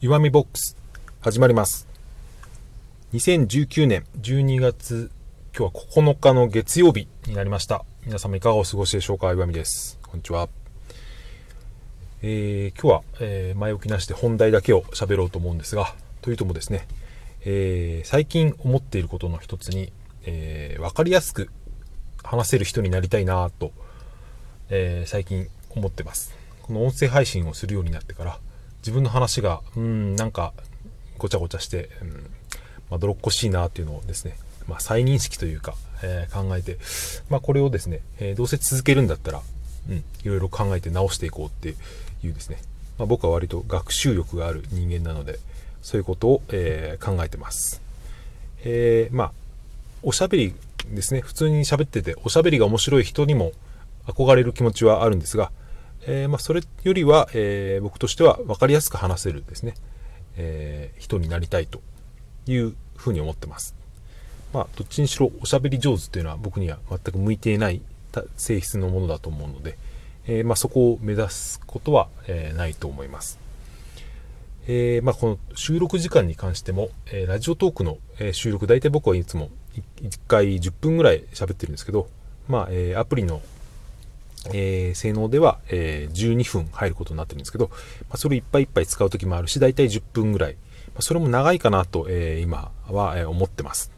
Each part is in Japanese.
岩見ボックス始まります。2019年12月今日は9日の月曜日になりました。皆様いかがお過ごしでしょうか？岩見です。こんにちは、えー、今日は、えー、前置きなしで本題だけを喋ろうと思うんですがというともですね、えー、最近思っていることの一つに、えー、分かりやすく話せる人になりたいなと、え最近思ってます。この音声配信をするようになってから自分の話がうんなんかごちゃごちゃして、うんまあ、泥っこしいなっていうのをですね、まあ、再認識というか、えー、考えて、まあ、これをですね、えー、どうせ続けるんだったら、うん、いろいろ考えて直していこうっていうですね、まあ、僕は割と学習欲がある人間なのでそういうことを、えー、考えてます、えまあおしゃべりですね普通に喋ってておしゃべりが面白い人にも憧れる気持ちはあるんですがえー、まあ、それよりは、えー、僕としては分かりやすく話せるですね、えー、人になりたいというふうに思ってます。まあ、どっちにしろおしゃべり上手っていうのは僕には全く向いていない性質のものだと思うので、えまあ、そこを目指すことは、えないと思います。えまあ、この収録時間に関しても、えラジオトークの、え収録大体僕はいつも1回10分ぐらい喋ってるんですけど、まあえアプリのえー、性能では、えー、12分入ることになってるんですけど、まあ、それいっぱいいっぱい使う時もあるし、だいたい10分ぐらい。まあ、それも長いかなと、えー、今は、え思ってます。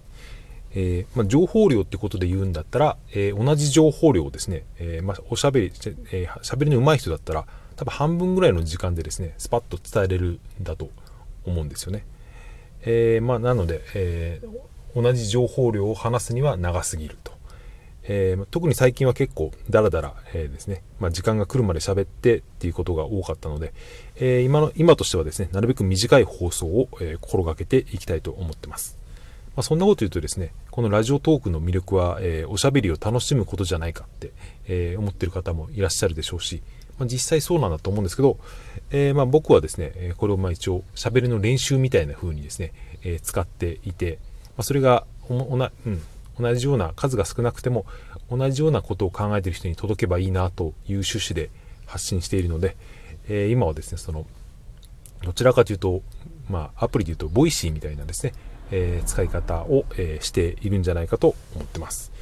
えまあ、情報量ってことで言うんだったら、え同じ情報量をですね、えま、おしゃべり、えー、しゃべりの上手い人だったら、多分半分ぐらいの時間でですね、スパッと伝えれるんだと思うんですよね。えま、なので、え同じ情報量を話すには長すぎると。えー、特に最近は結構ダラダラ、えー、ですね、まあ、時間が来るまで喋ってっていうことが多かったので、えー、今の今としてはですねなるべく短い放送を、え心がけていきたいと思ってます、まあ、そんなこと言うとですねこのラジオトークの魅力は、えおしゃべりを楽しむことじゃないかって、え思ってる方もいらっしゃるでしょうし、まあ、実際そうなんだと思うんですけど、えまあ、僕はですねこれをまあ一応しゃべりの練習みたいな風にですね、え使っていて、まそれがおな、うん同じような数が少なくても同じようなことを考えている人に届けばいいなという趣旨で発信しているので、えー、今はですねそのどちらかというと、まあ、アプリでいうと Voicy みたいなですね、えー、使い方を、えー、しているんじゃないかと思ってます、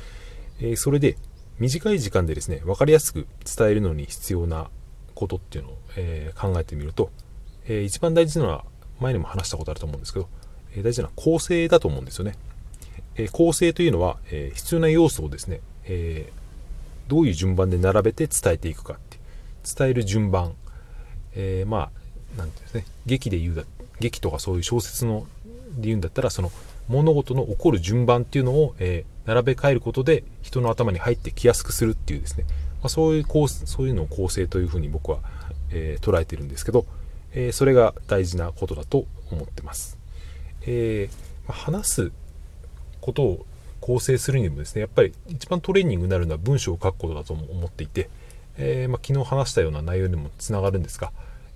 えそれで短い時間でですね分かりやすく伝えるのに必要なことっていうのを、え考えてみると、え一番大事なのは前にも話したことあると思うんですけど、え大事な構成だと思うんですよね。え構成というのは、え必要な要素をですね、えどういう順番で並べて伝えていくかって伝える順番、え、まあ何て言うんですね劇で言うだ劇とかそういう小説ので言うんだったらその物事の起こる順番っていうのを、え、並べ替えることで人の頭に入ってきやすくするっていうですね、まあ、そういう構そういうのを構成というふうに僕は、え、捉えてるんですけど、え、それが大事なことだと思ってます。えー、話すことを構成するにもですねやっぱり一番トレーニングになるのは文章を書くことだと思っていて、えー、まあ、昨日話したような内容にもつながるんですが、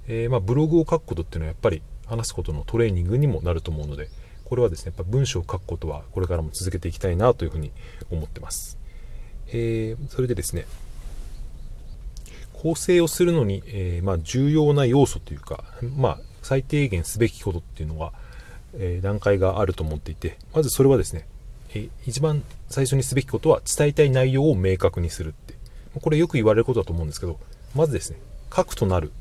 えー、まあ、ブログを書くことっていうのはやっぱり話すことのトレーニングにもなると思うのでこれはですねやっぱ文章を書くことはこれからも続けていきたいなというふうに思ってます、えー、それでですね構成をするのに、えまあ、重要な要素というか、まあ、最低限すべきことっていうのは、え段階があると思っていてまずそれはですねえ一番最初にすべきことは伝えたい内容を明確にするって。これよく言われることだと思うんですけどまずですね核となる。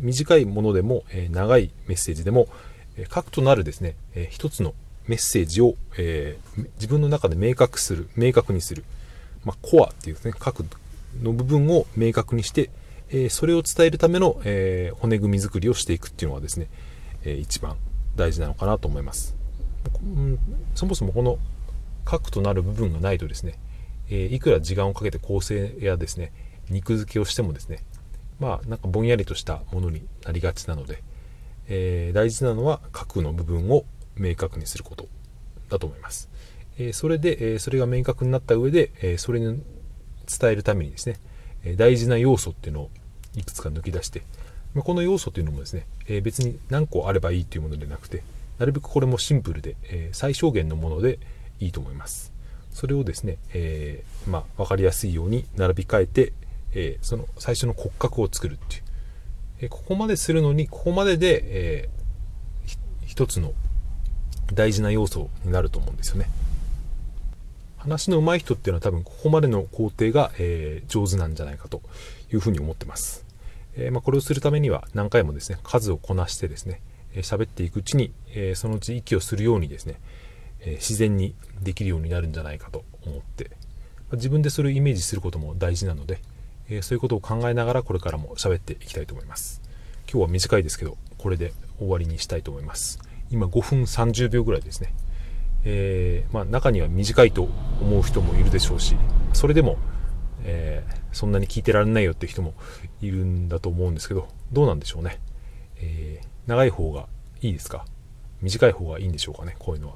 短いものでも、え長いメッセージでも、え核となるですね、え一つのメッセージを、えー、自分の中で明確する明確にする、まあ、コアっていうですね核の部分を明確にして、えー、それを伝えるための、え、骨組み作りをしていくっていうのがですね、え一番大事なのかなと思います、そもそもこの核となる部分がないとですね、えいくら時間をかけて構成やですね肉付けをしてもですねまあなんかぼんやりとしたものになりがちなので、えー、大事なのは核の部分を明確にすることだと思います、え、それで、え、それが明確になった上で、えそれに伝えるためにですね、え大事な要素っていうのをいくつか抜き出して、まこの要素というのもですね、え別に何個あればいいというものでなくてなるべくこれもシンプルで、え最小限のもので、いいと思います。それをですね、えー、まあ、分かりやすいように並び替えて、えー、その最初の骨格を作るっていう、えー、ここまでするのにここまでで、え一つの大事な要素になると思うんですよね。話の上手い人っていうのは多分ここまでの工程が、えー、上手なんじゃないかというふうに思ってます。え、まあ、これをするためには何回もですね、数をこなしてですね、喋、っていくうちに、えそのうち息をするようにですね、え自然にできるようになるんじゃないかと思って、ま自分でそれをイメージすることも大事なので、えそういうことを考えながらこれからも喋っていきたいと思います。今日は短いですけど、これで終わりにしたいと思います。今5分30秒ぐらいですね。えー、まあ、中には短いと思う人もいるでしょうし、それでも、えー、そんなに聞いてられないよって人もいるんだと思うんですけど、どうなんでしょうね。えー、長い方がいいですか？短い方がいいんでしょうかね、こういうのは。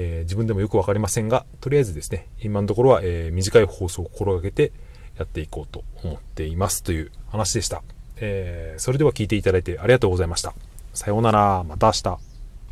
え自分でもよく分かりませんが、とりあえずですね、今のところは、え短い放送を心がけてやっていこうと思っていますという話でした。えそれでは聞いていただいてありがとうございました。さようなら、また明日。